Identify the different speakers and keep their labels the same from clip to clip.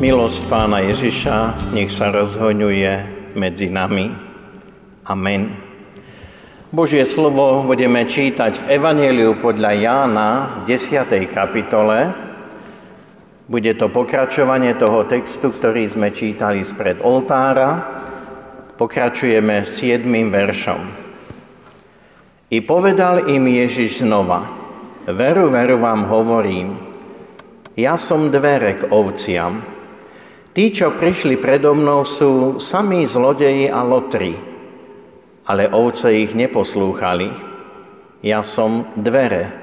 Speaker 1: Milosť Pána Ježiša nech sa rozhoňuje medzi nami. Amen. Božie slovo budeme čítať v Evangeliu podľa Jána v 10. kapitole. Bude to pokračovanie toho textu, ktorý sme čítali spred oltára. Pokračujeme s 7. veršom. I povedal im Ježiš znova, veru, veru vám hovorím, ja som dvere k ovciam. Tí, čo prišli predo mnou, sú samí zlodeji a lotri, ale ovce ich neposlúchali. Ja som dvere.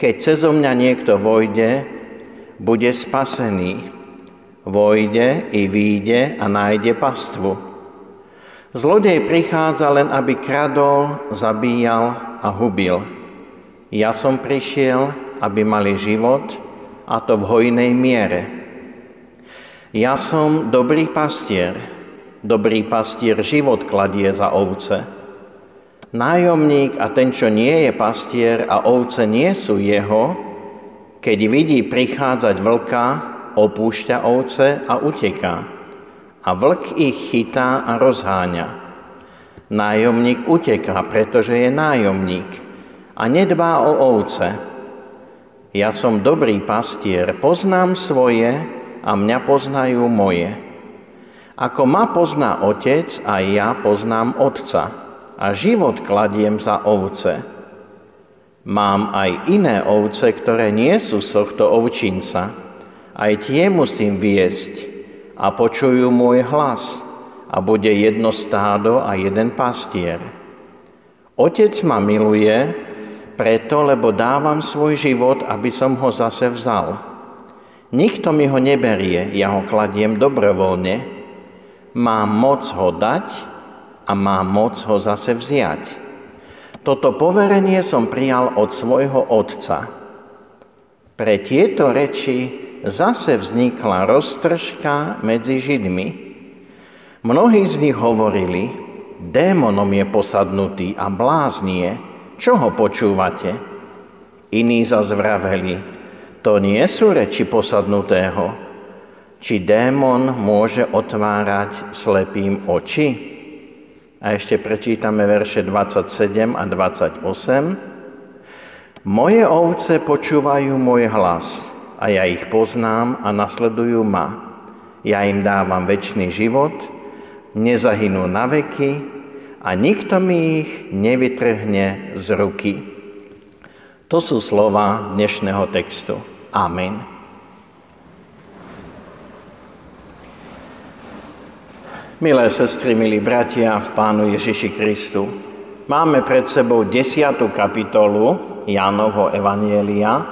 Speaker 1: Keď cezo mňa niekto vojde, bude spasený. Vojde i výjde a nájde pastvu. Zlodej prichádza len, aby kradol, zabíjal a hubil. Ja som prišiel, aby mali život, a to v hojnej miere. Ja som dobrý pastier. Dobrý pastier život kladie za ovce. Nájomník a ten, čo nie je pastier a ovce nie sú jeho, keď vidí prichádzať vlka, opúšťa ovce a uteká. A vlk ich chytá a rozháňa. Nájomník uteká, pretože je nájomník a nedbá o ovce. Ja som dobrý pastier, poznám svoje a mňa poznajú moje. Ako ma pozná otec, a ja poznám otca a život kladiem za ovce. Mám aj iné ovce, ktoré nie sú z tohto ovčinca. Aj tie musím viesť a počujú môj hlas a bude jedno stádo a jeden pastier. Otec ma miluje preto, lebo dávam svoj život, aby som ho zase vzal. Nikto mi ho neberie, ja ho kladiem dobrovoľne. Mám moc ho dať a mám moc ho zase vziať. Toto poverenie som prijal od svojho otca. Pre tieto reči zase vznikla roztržka medzi Židmi. Mnohí z nich hovorili, démonom je posadnutý a bláznie, čo ho počúvate? Iní zase vraveli, to nie sú reči posadnutého. Či démon môže otvárať slepým oči? A ešte prečítame verše 27 a 28. Moje ovce počúvajú môj hlas a ja ich poznám a nasledujú ma. Ja im dávam väčší život, nezahynú na veky a nikto mi ich nevytrhne z ruky. To sú slova dnešného textu. Amen. Milé sestry, milí bratia v Pánu Ježiši Kristu, máme pred sebou desiatú kapitolu Jánovho Evanielia.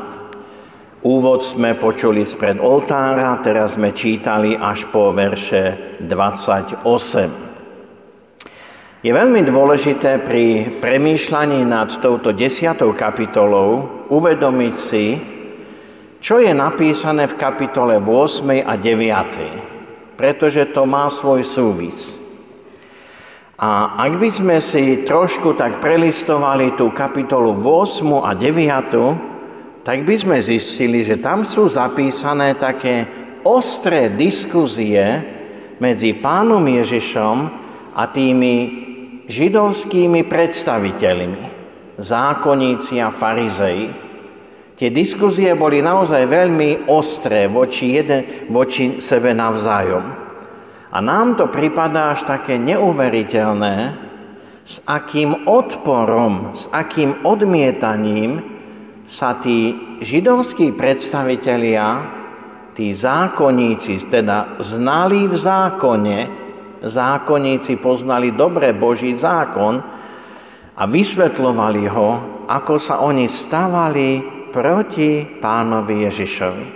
Speaker 1: Úvod sme počuli spred oltára, teraz sme čítali až po verše 28. Je veľmi dôležité pri premýšľaní nad touto desiatou kapitolou uvedomiť si, čo je napísané v kapitole 8 a 9, pretože to má svoj súvis. A ak by sme si trošku tak prelistovali tú kapitolu 8 a 9, tak by sme zistili, že tam sú zapísané také ostré diskuzie medzi pánom Ježišom a tými židovskými predstaviteľmi, zákonníci a farizei. Tie diskuzie boli naozaj veľmi ostré voči, jeden, voči sebe navzájom. A nám to pripadá až také neuveriteľné, s akým odporom, s akým odmietaním sa tí židovskí predstavitelia, tí zákonníci, teda znali v zákone, zákonníci poznali dobre Boží zákon a vysvetlovali ho, ako sa oni stávali proti pánovi Ježišovi.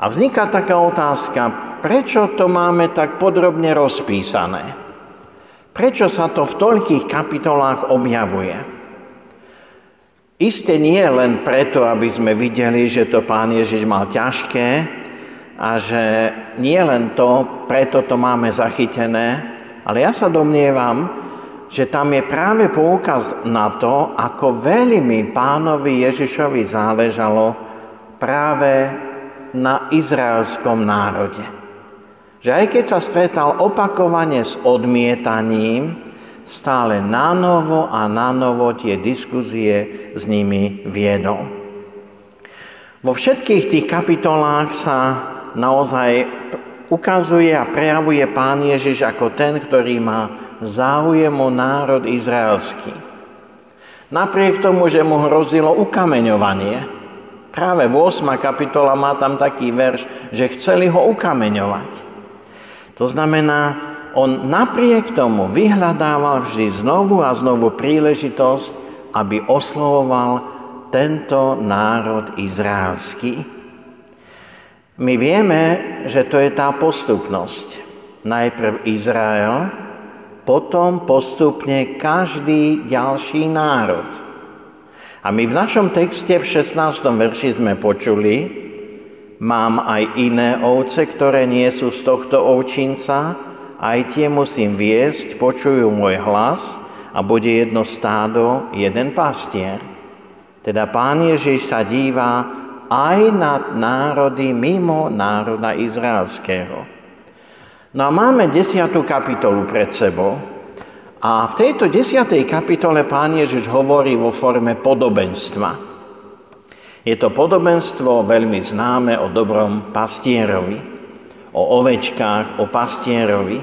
Speaker 1: A vzniká taká otázka, prečo to máme tak podrobne rozpísané? Prečo sa to v toľkých kapitolách objavuje? Isté nie len preto, aby sme videli, že to pán Ježiš mal ťažké a že nie len to, preto to máme zachytené, ale ja sa domnievam, že tam je práve poukaz na to, ako veľmi pánovi Ježišovi záležalo práve na izraelskom národe. Že aj keď sa stretal opakovane s odmietaním, stále nanovo a nanovo tie diskuzie s nimi viedol. Vo všetkých tých kapitolách sa naozaj ukazuje a prejavuje Pán Ježiš ako ten, ktorý má záujem o národ izraelský. Napriek tomu, že mu hrozilo ukameňovanie, práve v 8. kapitola má tam taký verš, že chceli ho ukameňovať. To znamená, on napriek tomu vyhľadával vždy znovu a znovu príležitosť, aby oslovoval tento národ izraelský. My vieme, že to je tá postupnosť. Najprv Izrael, potom postupne každý ďalší národ. A my v našom texte v 16. verši sme počuli, mám aj iné ovce, ktoré nie sú z tohto ovčinca, aj tie musím viesť, počujú môj hlas a bude jedno stádo, jeden pastier. Teda pán Ježiš sa díva aj na národy mimo národa izraelského. No a máme desiatú kapitolu pred sebou. A v tejto desiatej kapitole pán Ježiš hovorí vo forme podobenstva. Je to podobenstvo veľmi známe o dobrom pastierovi, o ovečkách, o pastierovi.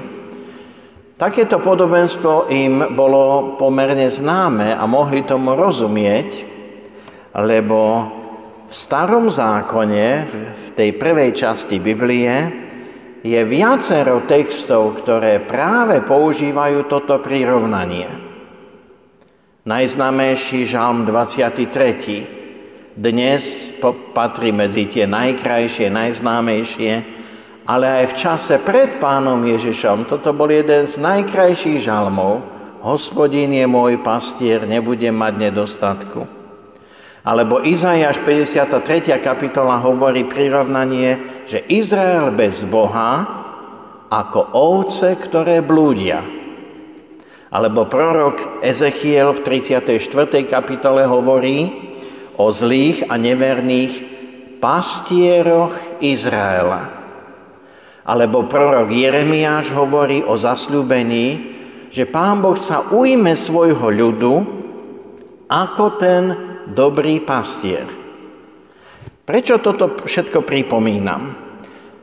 Speaker 1: Takéto podobenstvo im bolo pomerne známe a mohli tomu rozumieť, lebo v starom zákone, v tej prvej časti Biblie, je viacero textov, ktoré práve používajú toto prirovnanie. Najznámejší žalm 23. Dnes patrí medzi tie najkrajšie, najznámejšie, ale aj v čase pred pánom Ježišom toto bol jeden z najkrajších žalmov. Hospodin je môj pastier, nebudem mať nedostatku. Alebo Izajáš 53. kapitola hovorí prirovnanie, že Izrael bez Boha ako ovce, ktoré blúdia. Alebo prorok Ezechiel v 34. kapitole hovorí o zlých a neverných pastieroch Izraela. Alebo prorok Jeremiáš hovorí o zasľúbení, že Pán Boh sa ujme svojho ľudu ako ten dobrý pastier. Prečo toto všetko pripomínam?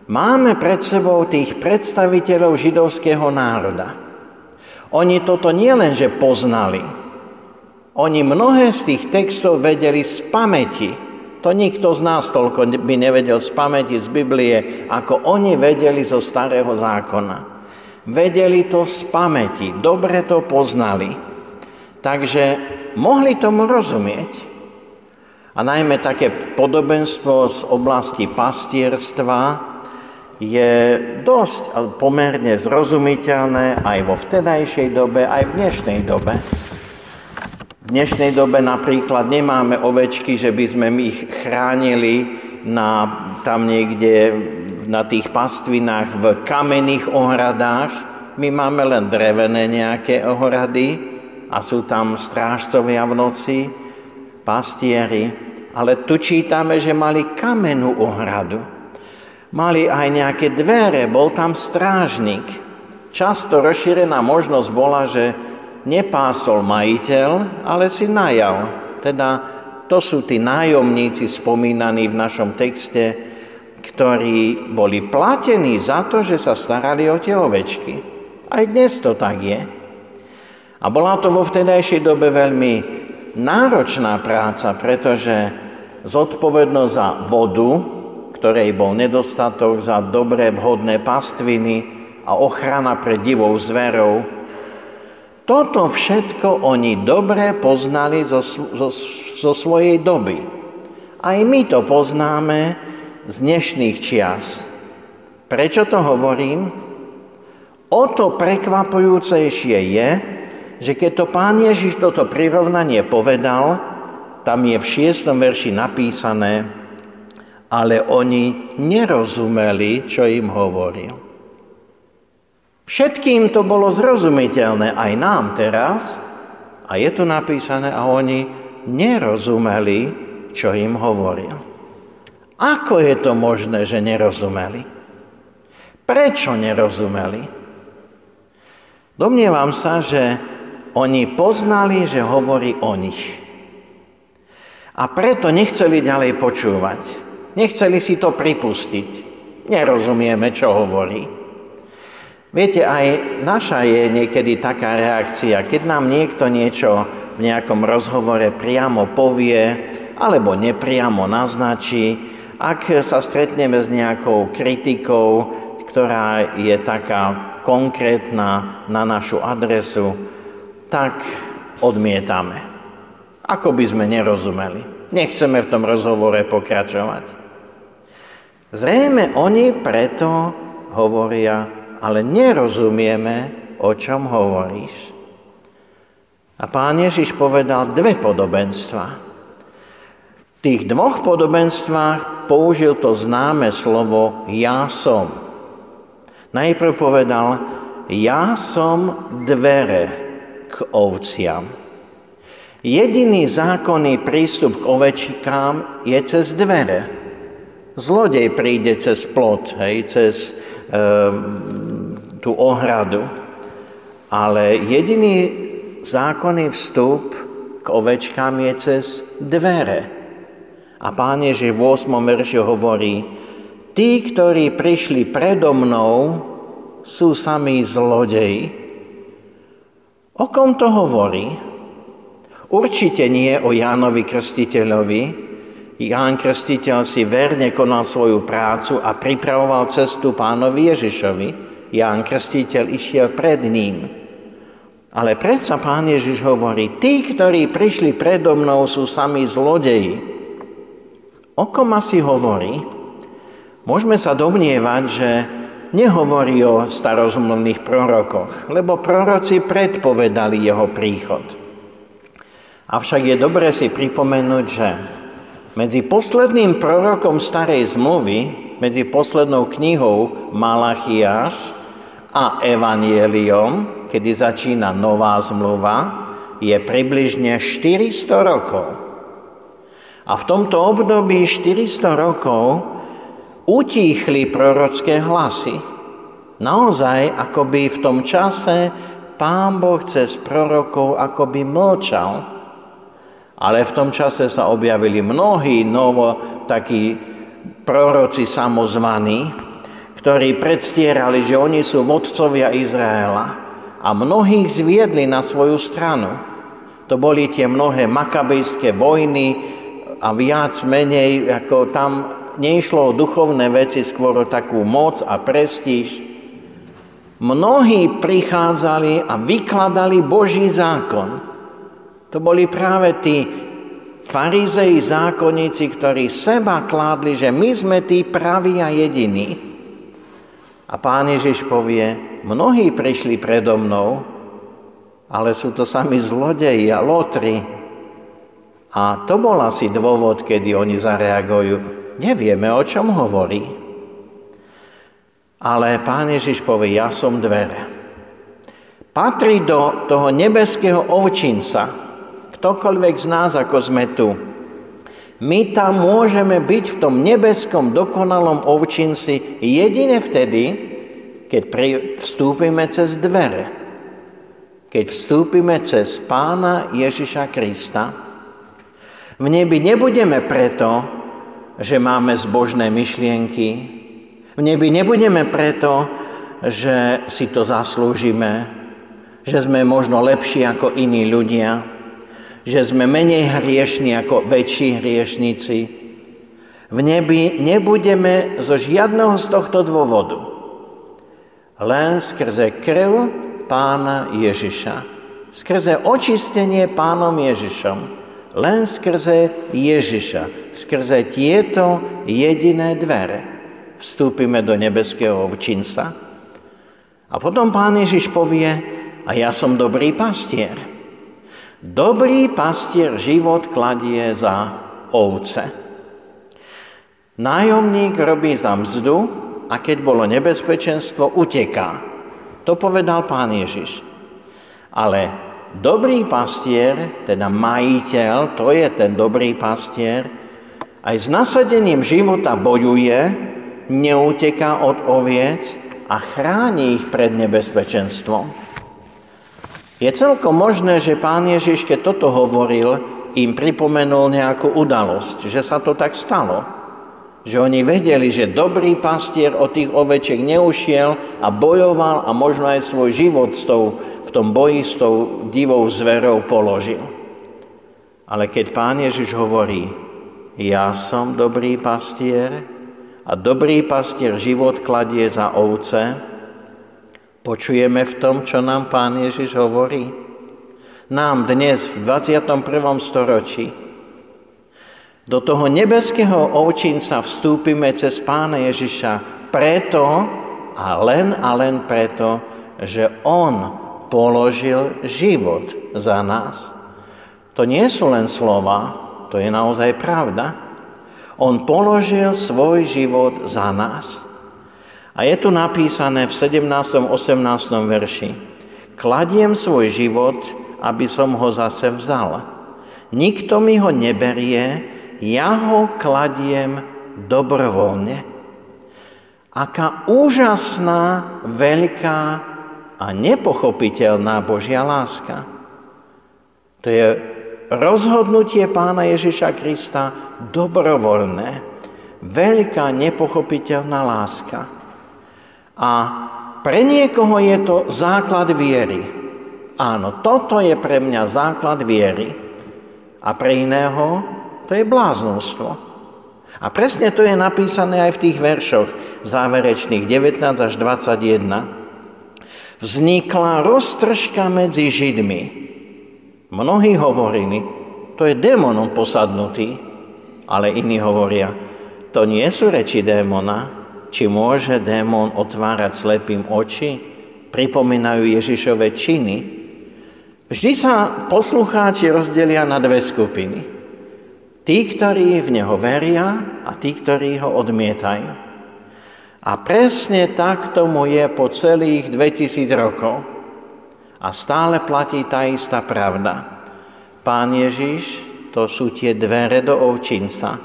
Speaker 1: Máme pred sebou tých predstaviteľov židovského národa. Oni toto nielenže poznali, oni mnohé z tých textov vedeli z pamäti. To nikto z nás toľko by nevedel z pamäti, z Biblie, ako oni vedeli zo starého zákona. Vedeli to z pamäti, dobre to poznali. Takže mohli tomu rozumieť. A najmä také podobenstvo z oblasti pastierstva je dosť pomerne zrozumiteľné aj vo vtedajšej dobe, aj v dnešnej dobe. V dnešnej dobe napríklad nemáme ovečky, že by sme ich chránili na, tam niekde na tých pastvinách v kamenných ohradách. My máme len drevené nejaké ohrady a sú tam strážcovia v noci, pastieri ale tu čítame, že mali kamenú ohradu. Mali aj nejaké dvere, bol tam strážnik. Často rozšírená možnosť bola, že nepásol majiteľ, ale si najal. Teda to sú tí nájomníci spomínaní v našom texte, ktorí boli platení za to, že sa starali o tie ovečky. Aj dnes to tak je. A bola to vo vtedajšej dobe veľmi náročná práca, pretože zodpovednosť za vodu, ktorej bol nedostatok, za dobré vhodné pastviny a ochrana pred divou zverou. Toto všetko oni dobre poznali zo, zo, zo svojej doby. Aj my to poznáme, z dnešných čias. Prečo to hovorím? O to prekvapujúcejšie je, že keď to pán Ježiš toto prirovnanie povedal, tam je v šiestom verši napísané, ale oni nerozumeli, čo im hovoril. Všetkým to bolo zrozumiteľné, aj nám teraz, a je tu napísané, a oni nerozumeli, čo im hovoril. Ako je to možné, že nerozumeli? Prečo nerozumeli? Domnievam sa, že oni poznali, že hovorí o nich. A preto nechceli ďalej počúvať. Nechceli si to pripustiť. Nerozumieme, čo hovorí. Viete, aj naša je niekedy taká reakcia, keď nám niekto niečo v nejakom rozhovore priamo povie alebo nepriamo naznačí, ak sa stretneme s nejakou kritikou, ktorá je taká konkrétna na našu adresu, tak odmietame. Ako by sme nerozumeli. Nechceme v tom rozhovore pokračovať. Zrejme oni preto hovoria ale nerozumieme, o čom hovoríš. A pán Ježiš povedal dve podobenstva. V tých dvoch podobenstvách použil to známe slovo ja som. Najprv povedal, ja som dvere k ovciam. Jediný zákonný prístup k ovečkám je cez dvere. Zlodej príde cez plot, hej, cez Ehm, tú ohradu. Ale jediný zákonný vstup k ovečkám je cez dvere. A pán Ježiš v 8. verši hovorí, tí, ktorí prišli predo mnou, sú sami zlodeji. O kom to hovorí? Určite nie o Jánovi Krstiteľovi, Ján Krstiteľ si verne konal svoju prácu a pripravoval cestu pánovi Ježišovi. Ján Krstiteľ išiel pred ním. Ale predsa pán Ježiš hovorí, tí, ktorí prišli predo mnou, sú sami zlodeji. O kom asi hovorí? Môžeme sa domnievať, že nehovorí o starozumných prorokoch, lebo proroci predpovedali jeho príchod. Avšak je dobré si pripomenúť, že medzi posledným prorokom starej zmluvy, medzi poslednou knihou Malachiáš a Evangeliom, kedy začína nová zmluva, je približne 400 rokov. A v tomto období 400 rokov utíchli prorocké hlasy. Naozaj, akoby v tom čase Pán Boh cez prorokov akoby mlčal ale v tom čase sa objavili mnohí novo takí proroci samozvaní, ktorí predstierali, že oni sú vodcovia Izraela a mnohých zviedli na svoju stranu. To boli tie mnohé makabejské vojny a viac menej, ako tam neišlo o duchovné veci, skôr o takú moc a prestíž. Mnohí prichádzali a vykladali Boží zákon. To boli práve tí farizei zákonníci, ktorí seba kládli, že my sme tí praví a jediní. A pán Ježiš povie, mnohí prišli predo mnou, ale sú to sami zlodeji a lotri. A to bol asi dôvod, kedy oni zareagujú. Nevieme, o čom hovorí. Ale pán Ježiš povie, ja som dvere. Patrí do toho nebeského ovčinca, ktokoľvek z nás, ako sme tu. My tam môžeme byť v tom nebeskom dokonalom ovčinci jedine vtedy, keď vstúpime cez dvere. Keď vstúpime cez Pána Ježiša Krista. V nebi nebudeme preto, že máme zbožné myšlienky. V nebi nebudeme preto, že si to zaslúžime, že sme možno lepší ako iní ľudia, že sme menej hriešní ako väčší hriešníci. V nebi nebudeme zo žiadneho z tohto dôvodu. Len skrze krv pána Ježiša. Skrze očistenie pánom Ježišom. Len skrze Ježiša, skrze tieto jediné dvere vstúpime do nebeského ovčinca. A potom pán Ježiš povie, a ja som dobrý pastier. Dobrý pastier život kladie za ovce. Nájomník robí za mzdu a keď bolo nebezpečenstvo, uteká. To povedal pán Ježiš. Ale dobrý pastier, teda majiteľ, to je ten dobrý pastier, aj s nasadením života bojuje, neuteká od oviec a chráni ich pred nebezpečenstvom. Je celkom možné, že pán Ježiš, keď toto hovoril, im pripomenul nejakú udalosť, že sa to tak stalo. Že oni vedeli, že dobrý pastier od tých ovečiek neušiel a bojoval a možno aj svoj život tou tom boji s tou divou zverou položil. Ale keď pán Ježiš hovorí, ja som dobrý pastier a dobrý pastier život kladie za ovce, počujeme v tom, čo nám pán Ježiš hovorí. Nám dnes v 21. storočí do toho nebeského ovčinca vstúpime cez pána Ježiša preto a len a len preto, že On položil život za nás. To nie sú len slova, to je naozaj pravda. On položil svoj život za nás. A je tu napísané v 17. 18. verši. Kladiem svoj život, aby som ho zase vzal. Nikto mi ho neberie, ja ho kladiem dobrovoľne. Aká úžasná, veľká a nepochopiteľná Božia láska. To je rozhodnutie pána Ježiša Krista dobrovoľné, veľká nepochopiteľná láska. A pre niekoho je to základ viery. Áno, toto je pre mňa základ viery. A pre iného to je bláznostvo. A presne to je napísané aj v tých veršoch záverečných 19 až 21 vznikla roztržka medzi Židmi. Mnohí hovorili, to je démonom posadnutý, ale iní hovoria, to nie sú reči démona, či môže démon otvárať slepým oči, pripomínajú Ježišove činy. Vždy sa poslucháči rozdelia na dve skupiny. Tí, ktorí v Neho veria a tí, ktorí ho odmietajú. A presne tak tomu je po celých 2000 rokov. A stále platí tá istá pravda. Pán Ježiš, to sú tie dvere do ovčinca.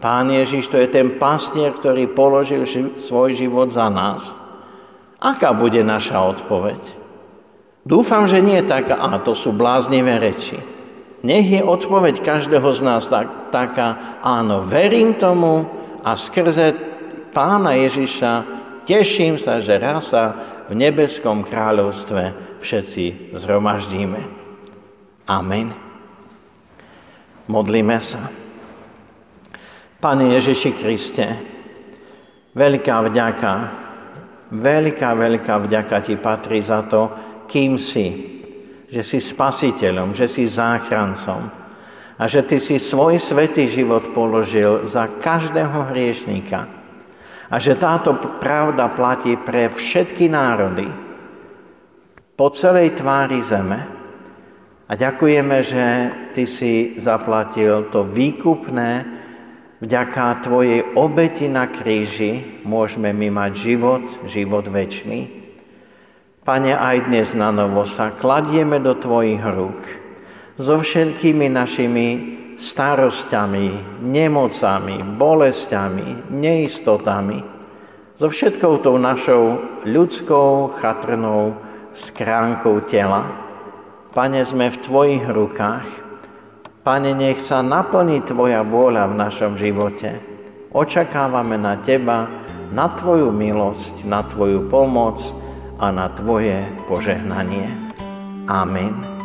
Speaker 1: Pán Ježiš, to je ten pastier, ktorý položil svoj život za nás. Aká bude naša odpoveď? Dúfam, že nie taká, a to sú bláznivé reči. Nech je odpoveď každého z nás tak, taká, áno, verím tomu a skrze pána Ježiša, teším sa, že raz sa v nebeskom kráľovstve všetci zhromaždíme. Amen. Modlíme sa. Pane Ježiši Kriste, veľká vďaka, veľká, veľká vďaka Ti patrí za to, kým si, že si spasiteľom, že si záchrancom a že Ty si svoj svetý život položil za každého hriešníka, a že táto pravda platí pre všetky národy po celej tvári zeme. A ďakujeme, že Ty si zaplatil to výkupné, vďaka Tvojej obeti na kríži môžeme my mať život, život väčší. Pane, aj dnes na novo sa kladieme do Tvojich rúk so všetkými našimi starosťami, nemocami, bolestiami, neistotami, so všetkou tou našou ľudskou chatrnou skránkou tela. Pane, sme v Tvojich rukách. Pane, nech sa naplní Tvoja vôľa v našom živote. Očakávame na Teba, na Tvoju milosť, na Tvoju pomoc a na Tvoje požehnanie. Amen.